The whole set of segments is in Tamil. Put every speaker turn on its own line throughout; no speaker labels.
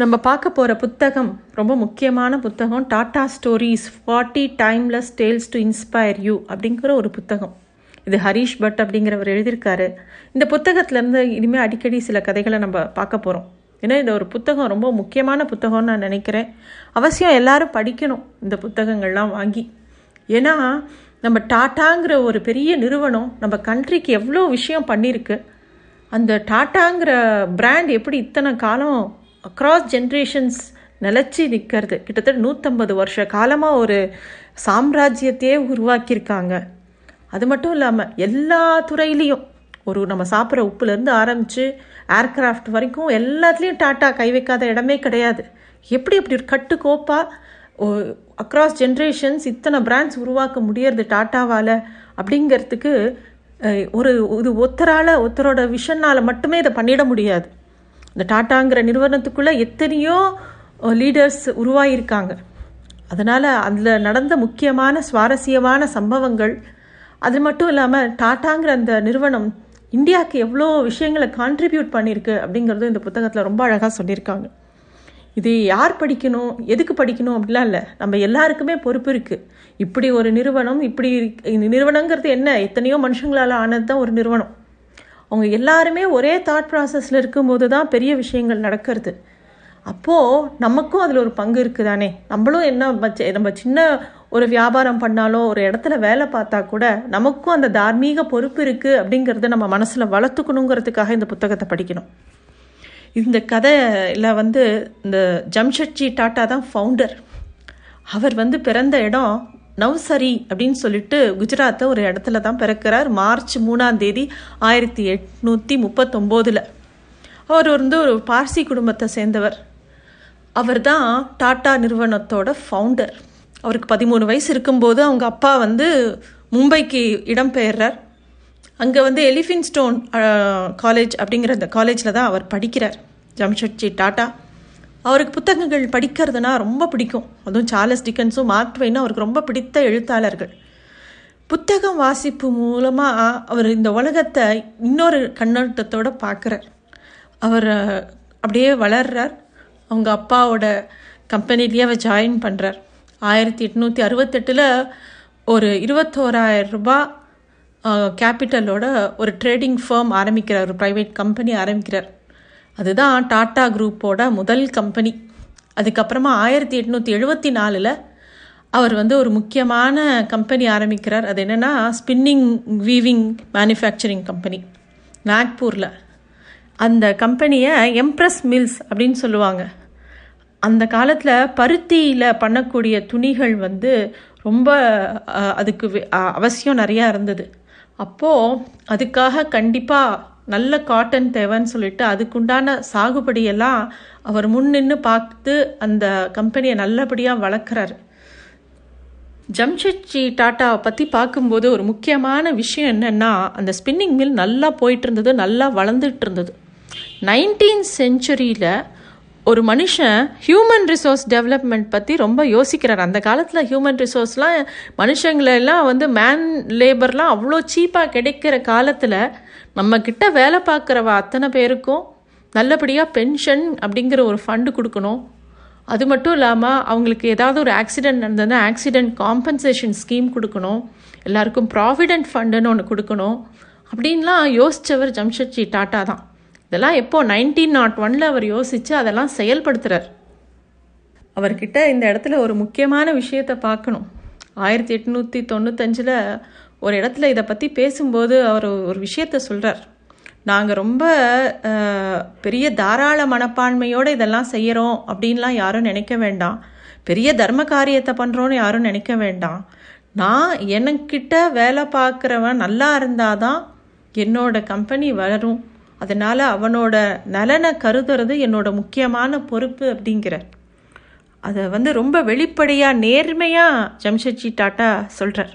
நம்ம பார்க்க போகிற புத்தகம் ரொம்ப முக்கியமான புத்தகம் Tata stories forty timeless tales to inspire you அப்படிங்கிற ஒரு புத்தகம். இது ஹரீஷ் பட் அப்படிங்கிறவர் எழுதியிருக்காரு. இந்த புத்தகத்துலேருந்து இனிமேல் அடிக்கடி சில கதைகளை நம்ம பார்க்க போகிறோம் ஏன்னா இந்த ஒரு புத்தகம் ரொம்ப முக்கியமான புத்தகம்னு நான் நினைக்கிறேன். அவசியம் எல்லாரும் படிக்கணும் இந்த புத்தகங்கள்லாம் வாங்கி. ஏன்னா நம்ம டாட்டாங்கிற ஒரு பெரிய நிறுவனம் நம்ம கண்ட்ரிக்கு எவ்வளோ விஷயம் பண்ணியிருக்கு. அந்த டாட்டாங்கிற பிராண்ட் எப்படி இத்தனை காலம் அக்ராஸ் ஜென்ரேஷன்ஸ் நிலச்சி நிற்கிறது கிட்டத்தட்ட நூற்றம்பது வருஷ காலமாக ஒரு சாம்ராஜ்யத்தையே உருவாக்கியிருக்காங்க. அது மட்டும் இல்லாமல் எல்லா துறையிலையும் ஒரு நம்ம சாப்பிட்ற உப்புலேருந்து ஆரம்பித்து ஏர்க்ராஃப்ட் வரைக்கும் எல்லாத்துலேயும் டாட்டா கை வைக்காத இடமே கிடையாது. எப்படி அப்படி ஒரு கட்டுக்கோப்பாக அக்ராஸ் ஜென்ரேஷன்ஸ் இத்தனை பிராண்ட்ஸ் உருவாக்க முடியறது டாட்டாவால் அப்படிங்கிறதுக்கு ஒரு இது ஒத்தரால் ஒருத்தரோட விஷனால் மட்டுமே இதை பண்ணிட முடியாது. இந்த டாட்டாங்கிற நிறுவனத்துக்குள்ளே எத்தனையோ லீடர்ஸ் உருவாகியிருக்காங்க அதனால் அதில் நடந்த முக்கியமான சுவாரஸ்யமான சம்பவங்கள். அது மட்டும் இல்லாமல் டாட்டாங்கிற அந்த நிறுவனம் இந்தியாவுக்கு எவ்வளோ விஷயங்களை கான்ட்ரிபியூட் பண்ணியிருக்கு அப்படிங்கிறது இந்த புத்தகத்தில் ரொம்ப அழகாக சொல்லியிருக்காங்க. இது யார் படிக்கணும் எதுக்கு படிக்கணும் அப்படிலாம் இல்லை. நம்ம எல்லாருக்குமே பொறுப்பு இருக்குது இப்படி ஒரு நிறுவனம் இப்படி இந்த நிறுவனங்கிறது என்ன? எத்தனையோ மனுஷங்களால் ஆனது தான் ஒரு நிறுவனம். அவங்க எல்லாருமே ஒரே தாட் ப்ராசஸில் இருக்கும்போது தான் பெரிய விஷயங்கள் நடக்கிறது. அப்போது நமக்கும் அதில் ஒரு பங்கு இருக்குது தானே நம்மளும் என்ன நம்ம சின்ன ஒரு வியாபாரம் பண்ணாலும் ஒரு இடத்துல வேலை பார்த்தா கூட நமக்கும் அந்த தார்மீக பொறுப்பு இருக்குது அப்படிங்கிறத நம்ம மனசில் வளர்த்துக்கணுங்கிறதுக்காக இந்த புத்தகத்தை படிக்கணும். இந்த கதையில் வந்து இந்த ஜம்ஷெட்ஜி டாட்டா தான் ஃபவுண்டர் அவர் வந்து பிறந்த இடம் நவ்சரி அப்படின்னு சொல்லிட்டு குஜராத்தை ஒரு இடத்துல தான் பிறக்கிறார். மார்ச் மூணாம் தேதி ஆயிரத்தி எட்நூற்றி முப்பத்தொம்போதில். அவர் வந்து ஒரு பார்சி குடும்பத்தை சேர்ந்தவர். அவர் தான் டாட்டா நிறுவனத்தோட ஃபவுண்டர் அவருக்கு பதிமூணு வயசு இருக்கும்போது அவங்க அப்பா வந்து மும்பைக்கு இடம்பெயர்றார். அங்கே வந்து எலிஃபின் ஸ்டோன் காலேஜ் அப்படிங்கிற அந்த காலேஜில் தான் அவர் படிக்கிறார். ஜம்ஷெட்ஜி டாட்டா அவருக்கு புத்தகங்கள் படிக்கிறதுனா ரொம்ப பிடிக்கும். அதுவும் சார்லஸ் டிக்கன்ஸும் மார்க் அவருக்கு ரொம்ப பிடித்த எழுத்தாளர்கள். புத்தகம் வாசிப்பு மூலமாக அவர் இந்த உலகத்தை இன்னொரு கண்ணோட்டத்தோடு பார்க்குறார். அவர் அப்படியே வளர்றார். அவங்க அப்பாவோட கம்பெனிலேயே அவர் ஜாயின் பண்ணுறார் ஆயிரத்தி எட்நூற்றி அறுபத்தெட்டில் ஒரு இருபத்தோராயிரம் ரூபாய் கேபிட்டலோட ஒரு ட்ரேடிங் ஃபேம் ஆரம்பிக்கிறார். ஒரு ப்ரைவேட் கம்பெனி ஆரம்பிக்கிறார். அதுதான் டாட்டா குரூப்போட முதல் கம்பெனி. அதுக்கப்புறமா ஆயிரத்தி எட்நூற்றி எழுபத்தி நாலில் அவர் வந்து ஒரு முக்கியமான கம்பெனி ஆரம்பிக்கிறார். அது என்னென்னா ஸ்பின்னிங் வீவிங் மேனுஃபேக்சரிங் கம்பெனி நாக்பூரில். அந்த கம்பெனியை எம்ப்ரஸ் மில்ஸ் அப்படின்னு சொல்லுவாங்க. அந்த காலத்தில் பருத்தியில் பண்ணக்கூடிய துணிகள் வந்து ரொம்ப அதுக்கு அவசியம் நிறையா இருந்தது. அப்போது அதுக்காக கண்டிப்பாக நல்ல காட்டன் தேவைன்னு சொல்லிட்டு அதுக்குண்டான சாகுபடியெல்லாம் அவர் முன் நின்று பார்த்து அந்த கம்பெனியை நல்லபடியாக வளர்க்குறாரு. ஜம்ஷெட்ஜி டாட்டாவை பற்றி பார்க்கும்போது ஒரு முக்கியமான விஷயம் என்னென்னா அந்த ஸ்பின்னிங் மில் நல்லா போயிட்டு இருந்தது நல்லா வளர்ந்துட்டு இருந்தது நைன்டீன் செஞ்சுரியில் ஒரு மனுஷன் ஹியூமன் ரிசோர்ஸ் டெவலப்மெண்ட் பற்றி ரொம்ப யோசிக்கிறார். அந்த காலத்தில் ஹியூமன் ரிசோர்ஸ்லாம் மனுஷங்களெல்லாம் வந்து மேன் லேபர்லாம் அவ்வளோ சீப்பாக கிடைக்கிற காலத்தில் நம்மக்கிட்ட வேலை பார்க்குறவ அத்தனை பேருக்கும் நல்லபடியாக பென்ஷன் அப்படிங்கிற ஒரு ஃபண்டு கொடுக்கணும். அது மட்டும் இல்லாமல் அவங்களுக்கு ஏதாவது ஒரு ஆக்சிடெண்ட் நடந்ததுன்னா ஆக்சிடெண்ட் காம்பன்சேஷன் ஸ்கீம் கொடுக்கணும். எல்லாருக்கும் ப்ராவிடென்ட் ஃபண்டுன்னு ஒன்று கொடுக்கணும். அப்படின்லாம் யோசித்தவர் ஜம்ஷெட்ஜி டாட்டா தான். இதெல்லாம் எப்போ நைன்டீன் நாட் ஒனில் அவர் யோசித்து அதெல்லாம் செயல்படுத்துகிறார் அவர்கிட்ட இந்த இடத்துல ஒரு முக்கியமான விஷயத்தை பார்க்கணும். ஆயிரத்தி எட்நூற்றி தொண்ணூத்தஞ்சில் ஒரு இடத்துல இதை பற்றி பேசும்போது அவர் ஒரு விஷயத்த சொல்கிறார் நாங்கள் ரொம்ப பெரிய தாராள மனப்பான்மையோடு இதெல்லாம் செய்கிறோம் அப்படின்லாம் யாரும் நினைக்க வேண்டாம். பெரிய தர்ம காரியத்தை பண்ணுறோன்னு யாரும் நினைக்க வேண்டாம். நான் எனக்கிட்ட வேலை பார்க்குறவன் நல்லா இருந்தால் தான் என்னோட கம்பெனி வளரும். அதனால் அவனோட நலனை கருதுறது என்னோட முக்கியமான பொறுப்பு அப்படிங்கிறார். அதை வந்து ரொம்ப வெளிப்படையாக நேர்மையாக ஜம்ஷெட்ஜி டாட்டா சொல்கிறார்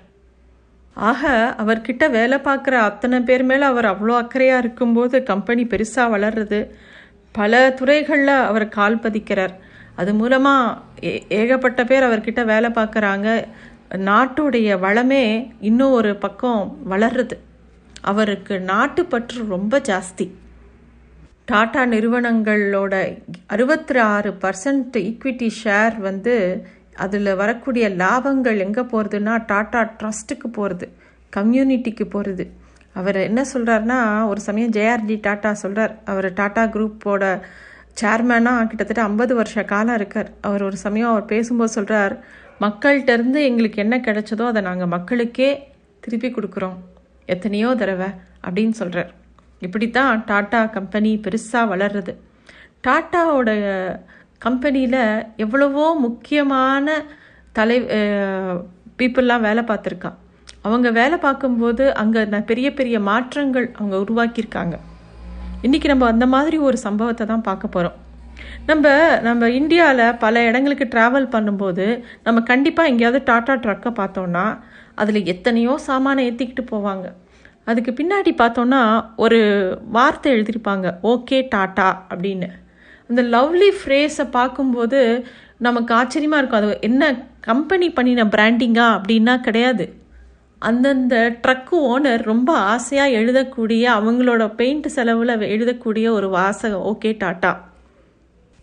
ஆக அவர்கிட்ட வேலை பார்க்குற அத்தனை பேர் மேலே அவர் அவ்வளோ அக்கறையாக இருக்கும்போது கம்பெனி பெருசாக வளர்றது. பல துறைகளில் அவர் கால் பதிக்கிறார். அது மூலமாக ஏ ஏகப்பட்ட பேர் அவர்கிட்ட வேலை பார்க்குறாங்க. நாட்டுடைய வளமே இன்னும் ஒரு பக்கம் வளர்றது. அவருக்கு நாட்டு பற்று ரொம்ப ஜாஸ்தி. டாடா நிறுவனங்களோட அறுபத்தி ஆறு பர்சன்ட் ஈக்விட்டி ஷேர் வந்து அதில் வரக்கூடிய லாபங்கள் எங்கே போகிறதுன்னா டாட்டா ட்ரஸ்ட்டுக்கு போகிறது கம்யூனிட்டிக்கு போகிறது அவர் என்ன சொல்கிறாருன்னா ஒரு சமயம் ஜேஆர்டி டாட்டா சொல்கிறார் அவர் டாட்டா குரூப்போட சேர்மேனாக கிட்டத்தட்ட ஐம்பது வருஷ காலம் இருக்கார். அவர் ஒரு சமயம் அவர் பேசும்போது சொல்கிறார் மக்கள்கிட்டருந்து எங்களுக்கு என்ன கிடைச்சதோ அதை நாங்கள் மக்களுக்கே திருப்பி கொடுக்குறோம். எத்தனையோ தடவை அப்படின்னு சொல்கிறார் இப்படி தான் டாட்டா கம்பெனி பெருசாக வளர்றது. டாட்டாவோட கம்பெனியில் எவ்வளவோ முக்கியமான தலை பீப்புளெலாம் வேலை பார்த்துருக்கா. அவங்க வேலை பார்க்கும்போது அங்கே பெரிய பெரிய மாற்றங்கள் அவங்க உருவாக்கியிருக்காங்க. இன்றைக்கி நம்ம அந்த மாதிரி ஒரு சம்பவத்தை தான் பார்க்க போகிறோம் நம்ம நம்ம இந்தியாவில் பல இடங்களுக்கு ட்ராவல் பண்ணும்போது நம்ம கண்டிப்பாக எங்கேயாவது டாட்டா ட்ரக்கை பார்த்தோன்னா அதில் எத்தனையோ சாமானை ஏற்றிக்கிட்டு போவாங்க. அதுக்கு பின்னாடி பார்த்தோன்னா ஒரு வார்த்தை எழுதியிருப்பாங்க ஓகே டாட்டா அப்படின்னு. அந்த லவ்லி ஃப்ரேஸை பார்க்கும்போது நமக்கு ஆச்சரியமாக இருக்கும். அது என்ன கம்பெனி பண்ணின பிராண்டிங்கா அப்படின்னா கிடையாது. அந்தந்த ட்ரக்கு ஓனர் ரொம்ப ஆசையாக எழுதக்கூடிய அவங்களோட பெயிண்ட் செலவில் எழுதக்கூடிய ஒரு வாசகம் ஓகே டாட்டா.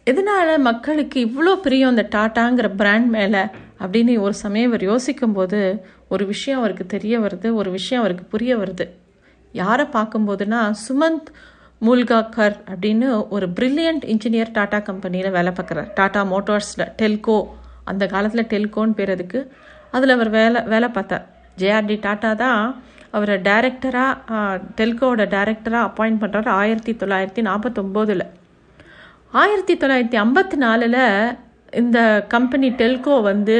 எதனால் மக்களுக்கு இவ்வளோ பிரியம் அந்த டாட்டாங்கிற பிராண்ட் மேலே அப்படின்னு ஒரு சமயம் இவர் யோசிக்கும்போது ஒரு விஷயம் அவருக்கு தெரிய வருது ஒரு விஷயம் அவருக்கு புரிய வருது. யாரை பார்க்கும்போதுனா சுமந்த் மூல்காக்கர் அப்படின்னு ஒரு பிரில்லியண்ட் இன்ஜினியர் டாடா கம்பெனியில் வேலை பார்க்குறார். டாடா மோட்டார்ஸில் டெல்கோ அந்த காலத்தில் டெல்கோன்னு பேர் அதுக்கு. அதில் அவர் வேலை வேலை பார்த்தார். ஜேஆர்டி டாட்டா தான் அவரை டைரக்டராக டெல்கோவோட டைரக்டராக அப்பாயிண்ட் பண்ணுறாரு ஆயிரத்தி தொள்ளாயிரத்தி நாற்பத்தொம்போதில். ஆயிரத்தி தொள்ளாயிரத்தி ஐம்பத்தி நாலில் இந்த கம்பெனி டெல்கோ வந்து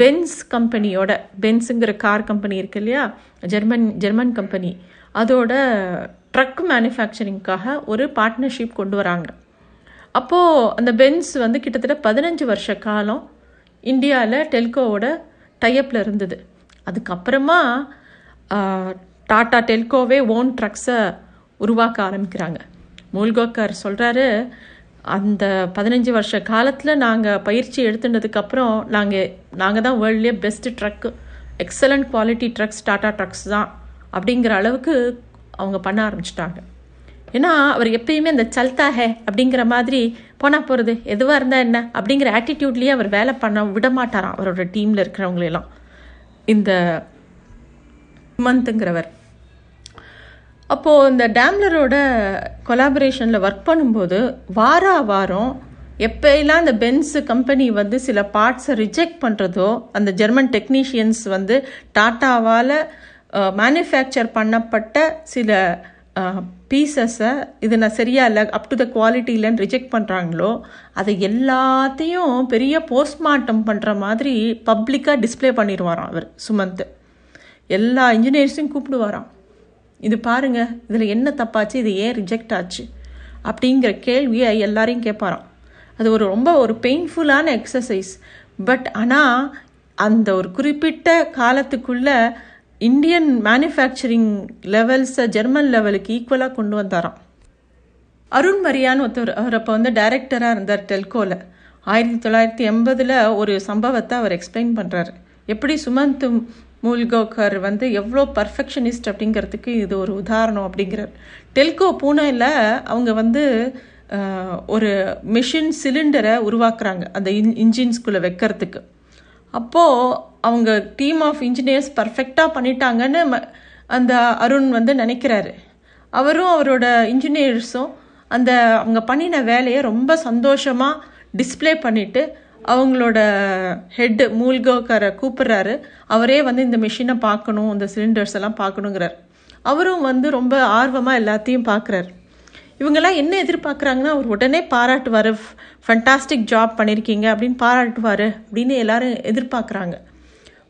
பென்ஸ் கம்பெனியோட பென்ஸுங்கிற கார் கம்பெனி இருக்கு இல்லையா? ஜெர்மன் ஜெர்மன் கம்பெனி அதோட ட்ரக் மேனுஃபேக்சரிங்காக ஒரு பார்ட்னர்ஷிப் கொண்டு வராங்க. அப்போது அந்த பென்ஸ் வந்து கிட்டத்தட்ட பதினஞ்சு வருஷ காலம் இந்தியாவில் டெல்கோவோட டையப்பில் இருந்தது. அதுக்கப்புறமா டாட்டா டெல்கோவே ஓன் ட்ரக்ஸை உருவாக்க ஆரம்பிக்கிறாங்க. மூல்கோக்கர் சொல்கிறாரு அந்த பதினஞ்சு வருஷ காலத்தில் நாங்கள் பயிற்சி எடுத்துனதுக்கப்புறம் நாங்கள் நாங்கள் தான் வேர்ல்ட்லேயே best truck excellent quality trucks Tata trucks தான் அப்படிங்கிற அளவுக்கு அவங்க பண்ண ஆரம்பிச்சிட்டாங்க. ஏன்னா அவர் எப்பயுமே அந்த சல்தா ஹே அப்படிங்கிற மாதிரி போனால் போகிறது எதுவாக இருந்தால் என்ன? அப்படிங்கிற ஆட்டிடியூட்லேயே அவர் வேலை பண்ண விட மாட்டாராம் அவரோட டீமில் இருக்கிறவங்களெல்லாம். இந்த மந்த்துங்கிறவர் அப்போது இந்த டேம்லரோட கொலாபரேஷனில் ஒர்க் பண்ணும்போது வார வாரம் எப்போயெல்லாம் இந்த பென்ஸ் கம்பெனி வந்து சில பார்ட்ஸை ரிஜெக்ட் பண்ணுறதோ அந்த ஜெர்மன் டெக்னீஷியன்ஸ் வந்து டாட்டாவால் மேனுஃபேக்சர் பண்ணப்பட்ட சில பீசஸை இது நான் சரியா இல்லை அப் டு த குவாலிட்டி இல்லைன்னு ரிஜெக்ட் பண்ணுறாங்களோ அதை எல்லாத்தையும் பெரிய போஸ்ட்மார்ட்டம் பண்ணுற மாதிரி பப்ளிக்காக டிஸ்பிளே பண்ணிடுவாராம் அவர் சுமந்த். எல்லா இன்ஜினியர்ஸையும் கூப்பிடுவாராம். இது பாருங்க இதில் என்ன தப்பாச்சு இது ஏன் ரிஜெக்ட் ஆச்சு அப்படிங்கிற கேள்வியை எல்லாரையும் கேட்பாராம். அது ஒரு ரொம்ப ஒரு பெயின்ஃபுல்லான எக்ஸசைஸ் பட் ஆனால் அந்த ஒரு குறிப்பிட்ட காலத்துக்குள்ளே இந்தியன் மேனுஃபேக்சரிங் லெவல்ஸை ஜெர்மன் லெவலுக்கு ஈக்குவலாக கொண்டு வந்தாராம். அருண் மரியான்னு ஒருத்தர் அவர் அப்போ வந்து டைரக்டராக இருந்தார் டெல்கோவில் ஆயிரத்தி தொள்ளாயிரத்தி எண்பதில் ஒரு சம்பவத்தை அவர் எக்ஸ்பிளைன் பண்ணுறாரு எப்படி சுமந்த் மூல்கோக்கர் வந்து எவ்வளோ பர்ஃபெக்ஷனிஸ்ட் அப்படிங்கிறதுக்கு இது ஒரு உதாரணம் அப்படிங்கிறார். டெல்கோ பூனேயில் அவங்க வந்து ஒரு மிஷின் சிலிண்டரை உருவாக்குறாங்க அந்த இன் இன்ஜின்ஸ்குள்ளே வைக்கிறதுக்கு. அப்போது அவங்க டீம் ஆஃப் இன்ஜினியர்ஸ் பர்ஃபெக்டாக பண்ணிட்டாங்கன்னு அந்த அருண் வந்து நினைக்கிறாரு. அவரும் அவரோட இன்ஜினியர்ஸும் அந்த அவங்க பண்ணின வேலையை ரொம்ப சந்தோஷமாக டிஸ்பிளே பண்ணிவிட்டு அவங்களோட ஹெட்டு மூல்கோக்கரை கூப்பிட்றாரு. அவரே வந்து இந்த மிஷினை பார்க்கணும் இந்த சிலிண்டர்ஸ் எல்லாம் பார்க்கணுங்கிறார். அவரும் வந்து ரொம்ப ஆர்வமாக எல்லாத்தையும் பார்க்குறாரு. இவங்கெல்லாம் என்ன எதிர்பார்க்குறாங்கன்னா அவர் உடனே பாராட்டுவார். ஃபண்டாஸ்டிக் ஜாப் பண்ணியிருக்கீங்க அப்படின்னு பாராட்டுவார். அப்படின்னு எல்லாரும் எதிர்பார்க்குறாங்க.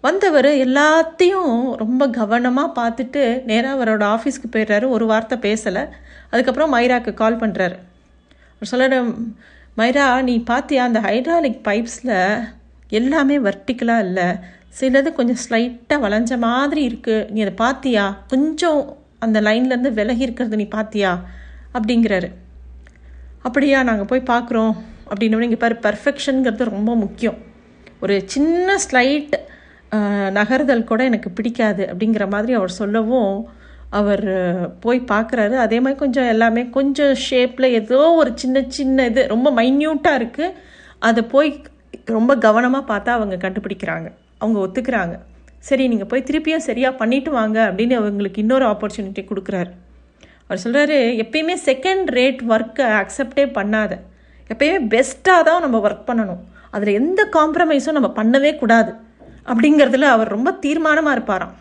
வந்தவர் எல்லாத்தையும் ரொம்ப கவனமாக பார்த்துட்டு நேராக அவரோட ஆஃபீஸ்க்கு போயிடுறாரு. ஒரு வார்த்தை பேசலை. அதுக்கப்புறம் மைராக்கு கால் பண்ணுறாரு அவர் சொல்கிற மைரா நீ பார்த்தியா அந்த ஹைட்ராலிக் பைப்ஸில் எல்லாமே வர்டிக்கலாக இல்லை. சிலது கொஞ்சம் ஸ்லைட்டாக வளைஞ்ச மாதிரி இருக்குது நீ அதை பார்த்தியா கொஞ்சம் அந்த லைன்லேருந்து விலகி இருக்கிறது நீ பார்த்தியா அப்படிங்கிறாரு. அப்படியா நாங்கள் போய் பார்க்குறோம் அப்படின்னு இங்கே பாரு பர்ஃபெக்ஷனுங்கிறது ரொம்ப முக்கியம். ஒரு சின்ன ஸ்லைட் நகர்தல் கூட எனக்கு பிடிக்காது அப்படிங்கிற மாதிரி அவர் சொல்லவும் அவர் போய் பார்க்குறாரு. அதே மாதிரி கொஞ்சம் எல்லாமே கொஞ்சம் ஷேப்பில் ஏதோ ஒரு சின்ன சின்ன இது ரொம்ப மைன்யூட்டாக இருக்குது அதை போய் ரொம்ப கவனமாக பார்த்தா அவங்க கண்டுபிடிக்கிறாங்க. அவங்க ஒத்துக்கிறாங்க. சரி நீங்கள் போய் திருப்பியும் சரியாக பண்ணிட்டு வாங்க அப்படின்னு அவங்களுக்கு இன்னொரு ஆப்பர்ச்சுனிட்டி கொடுக்குறாரு. அவர் சொல்கிறாரு எப்பயுமே செகண்ட் ரேட் ஒர்க்கை அக்செப்டே பண்ணாத. எப்பயுமே பெஸ்ட்டாக தான் நம்ம ஒர்க் பண்ணணும். அதில் எந்த காம்ப்ரமைஸும் நம்ம பண்ணவே கூடாது. அப்படிங்கிறதுல அவர் ரொம்ப தீர்மானமாக இருப்பாராம்.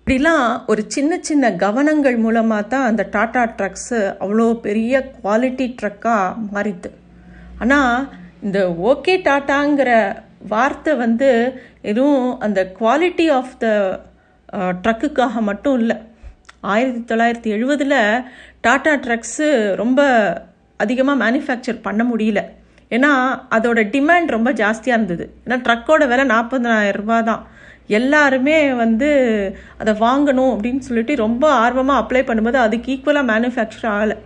இப்படிலாம் ஒரு சின்ன சின்ன கவனங்கள் மூலமாக தான் அந்த டாடா ட்ரக்ஸு அவ்வளோ பெரிய குவாலிட்டி ட்ரக்காக மாறிது ஆனால் இந்த ஓகே டாட்டாங்கிற வார்த்தை வந்து எதுவும் அந்த குவாலிட்டி ஆஃப் த ட்ரக்குக்காக மட்டும் இல்லை. ஆயிரத்தி தொள்ளாயிரத்தி எழுபதில் டாடா ட்ரக்ஸு ரொம்ப அதிகமாக மேனுஃபேக்சர் பண்ண முடியல. ஏன்னா அதோட டிமாண்ட் ரொம்ப ஜாஸ்தியாக இருந்தது. ஏன்னா ட்ரக்கோட விலை நாற்பதாயிரம் ரூபா தான். எல்லாருமே வந்து அதை வாங்கணும் அப்படின்னு சொல்லிட்டு ரொம்ப ஆர்வமாக அப்ளை பண்ணும்போது அதுக்கு ஈக்குவலாக மேனுஃபேக்சர் ஆகலை.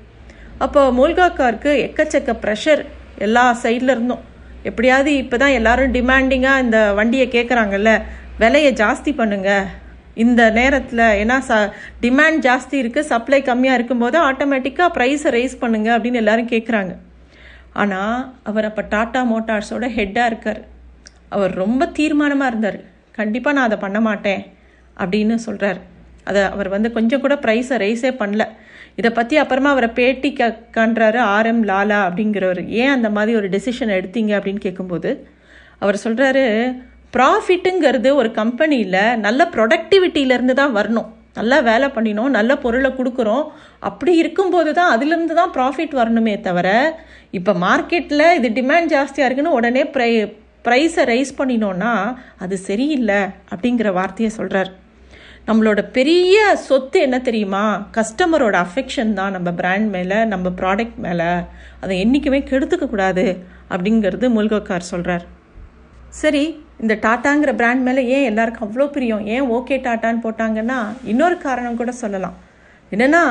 அப்போ மூல்காக்காருக்கு எக்கச்சக்க ப்ரெஷர் எல்லா சைடில் இருந்தும். எப்படியாவது இப்போ தான் எல்லாரும் டிமாண்டிங்காக இந்த வண்டியை கேட்குறாங்கல்ல விலையை ஜாஸ்தி பண்ணுங்க. இந்த நேரத்தில் ஏன்னா ச டிமாண்ட் ஜாஸ்தி இருக்குது சப்ளை கம்மியாக இருக்கும்போது ஆட்டோமேட்டிக்காக ப்ரைஸை ரைஸ் பண்ணுங்க அப்படின்னு எல்லாரும் கேட்குறாங்க ஆனால் அவர் அப்போ டாட்டா மோட்டார்ஸோட ஹெட்டாக இருக்கார். அவர் ரொம்ப தீர்மானமாக இருந்தார். கண்டிப்பாக நான் அதை பண்ண மாட்டேன் அப்படின்னு சொல்கிறார் அதை அவர் வந்து கொஞ்சம் கூட ப்ரைஸை ரைஸே பண்ணல. இதை பற்றி அப்புறமா அவரை பேட்டி க காண்றாரு ஆர்எம் லாலா அப்படிங்கிறவர். ஏன் அந்த மாதிரி ஒரு டெசிஷன் எடுத்தீங்க அப்படின்னு கேட்கும்போது அவர் சொல்கிறாரு ப்ராஃபிட்டுங்கிறது ஒரு கம்பெனியில் நல்ல ப்ரொடக்டிவிட்டியிலேருந்து தான் வரணும். நல்லா வேலை பண்ணினோம் நல்ல பொருளை கொடுக்குறோம். அப்படி இருக்கும்போது தான் அதுலேருந்து தான் ப்ராஃபிட் வரணுமே தவிர இப்போ மார்க்கெட்டில் இது டிமாண்ட் ஜாஸ்தியாக இருக்குன்னு உடனே ப்ரை ப்ரைஸை ரைஸ் பண்ணினோன்னா அது சரியில்லை அப்படிங்கிற வார்த்தையை சொல்கிறார் நம்மளோட பெரிய சொத்து என்ன தெரியுமா? கஸ்டமரோட அஃபெக்ஷன் தான் நம்ம பிராண்ட் மேலே நம்ம ப்ராடக்ட் மேலே. அதை என்றைக்குமே கெடுத்துக்க கூடாது அப்படிங்கிறது முல்கோக்கார் சொல்கிறார் சரி இந்த டாட்டாங்கிற பிராண்ட் மேலே ஏன் எல்லாருக்கும் அவ்வளோ பிரியம்? ஏன் ஓகே டாட்டான்னு போட்டாங்கன்னா இன்னொரு காரணம் கூட சொல்லலாம். என்னென்னா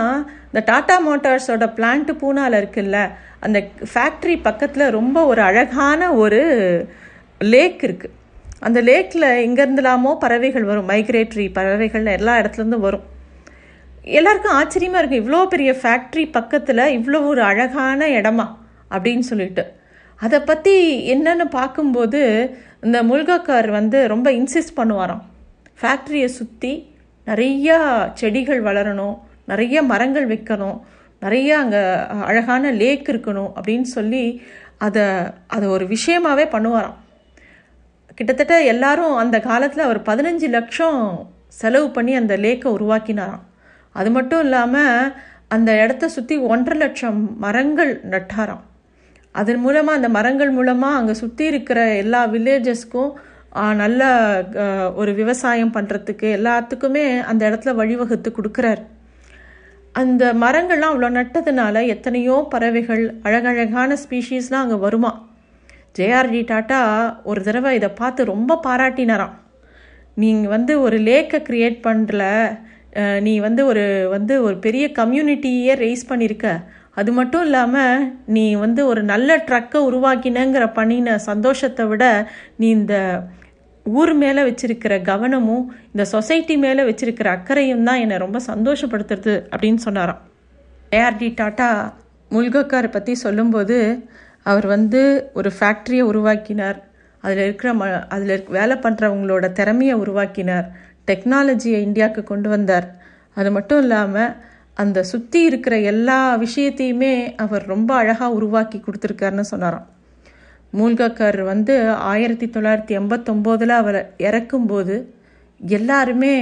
இந்த டாட்டா மோட்டார்ஸோட பிளான்ட்டு பூனாவில் இருக்குல்ல அந்த ஃபேக்ட்ரி பக்கத்தில் ரொம்ப ஒரு அழகான ஒரு லேக் இருக்குது அந்த லேக்கில் எங்கேருந்துலாமோ பறவைகள் வரும். மைக்ரேட்டரி பறவைகள் எல்லா இடத்துலேருந்தும் வரும். எல்லாருக்கும் ஆச்சரியமாக இருக்கும் இவ்வளோ பெரிய ஃபேக்ட்ரி பக்கத்தில் இவ்வளோ ஒரு அழகான இடமா? அப்படின்னு சொல்லிட்டு. அதை பற்றி என்னன்னு பார்க்கும்போது இந்த முல்காக்கார் வந்து ரொம்ப இன்சிஸ்ட் பண்ணுவாராம். ஃபேக்ட்ரியை சுற்றி நிறையா செடிகள் வளரணும் நிறைய மரங்கள் வைக்கணும் நிறைய அங்கே அழகான லேக் இருக்கணும் அப்படின்னு சொல்லி அதை அதை ஒரு விஷயமாகவே பண்ணுவாராம். கிட்டத்தட்ட எல்லாரும் அந்த காலத்தில் அவர் பதினஞ்சு லட்சம் செலவு பண்ணி அந்த லேக்கை உருவாக்கினாராம். அது மட்டும் இல்லாமல் அந்த இடத்த சுற்றி ஒன்றரை லட்சம் மரங்கள் நட்டாராம். அதன் மூலமாக அந்த மரங்கள் மூலமாக அங்கே சுற்றி இருக்கிற எல்லா வில்லேஜஸ்க்கும் நல்ல ஒரு விவசாயம் பண்ணுறதுக்கு எல்லாத்துக்குமே அந்த இடத்துல வழிவகுத்து கொடுக்குறார். அந்த மரங்கள்லாம் அவ்வளோ நட்டதுனால எத்தனையோ பறவைகள் அழகழகான ஸ்பீஷீஸ்லாம் அங்கே வருமா? ஜேஆர்டி டாட்டா ஒரு தடவை இதை பார்த்து ரொம்ப பாராட்டினாராம். நீங்கள் வந்து ஒரு லேக்கை க்ரியேட் பண்ணல நீ வந்து ஒரு வந்து ஒரு பெரிய கம்யூனிட்டியே ரைஸ் பண்ணியிருக்க அது மட்டும் இல்லாமல் நீ வந்து ஒரு நல்ல ட்ரக்கை உருவாக்கினங்கிற பண்ணின சந்தோஷத்தை விட நீ இந்த ஊர் மேலே வச்சிருக்கிற கவனமும் இந்த சொசைட்டி மேலே வச்சிருக்கிற அக்கறையும் தான் என்னை ரொம்ப சந்தோஷப்படுத்துறது அப்படின்னு சொன்னாராம். ஏஆர்டி டாட்டா முல்கக்காரை பற்றி சொல்லும்போது அவர் வந்து ஒரு ஃபேக்ட்ரியை உருவாக்கினார். அதில் இருக்கிற ம அதில் இருக்க வேலை பண்ணுறவங்களோட திறமையை உருவாக்கினார். டெக்னாலஜியை இந்தியாவுக்கு கொண்டு வந்தார். அது மட்டும் இல்லாமல் அந்த சுற்றி இருக்கிற எல்லா விஷயத்தையுமே அவர் ரொம்ப அழகாக உருவாக்கி கொடுத்துருக்காருன்னு சொன்னாராம். மூல்காக்கர் வந்து ஆயிரத்தி தொள்ளாயிரத்தி எண்பத்தொம்போதில் அவர் இறக்கும்போது எல்லாருமே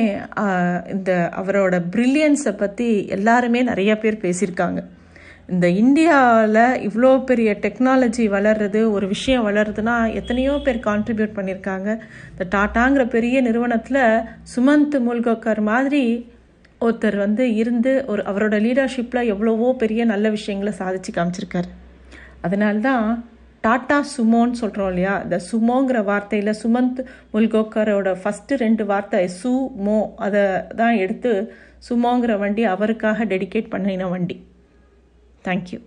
இந்த அவரோட ப்ரில்லியன்ஸை பற்றி எல்லாருமே நிறைய பேர் பேசியிருக்காங்க. இந்த இந்தியாவில் இவ்வளோ பெரிய டெக்னாலஜி வளர்றது ஒரு விஷயம் வளருதுன்னா எத்தனையோ பேர் கான்ட்ரிபியூட் பண்ணியிருக்காங்க. இந்த டாட்டாங்கிற பெரிய நிறுவனத்தில் சுமந்த் மூல்கோக்கர் மாதிரி ஒருத்தர் வந்து இருந்து ஒரு அவரோட லீடர்ஷிப்பில் எவ்வளவோ பெரிய நல்ல விஷயங்களை சாதிச்சு காமிச்சிருக்காரு. அதனால்தான் டாடா சுமோன்னு சொல்கிறோம் இல்லையா? இந்த சுமோங்கிற வார்த்தையில் சுமந்த் முல்கோக்கரோட ஃபஸ்ட்டு ரெண்டு வார்த்தை சு மோ அதை தான் எடுத்து சுமோங்கிற வண்டி அவருக்காக டெடிகேட் பண்ணின வண்டி. தேங்க்யூ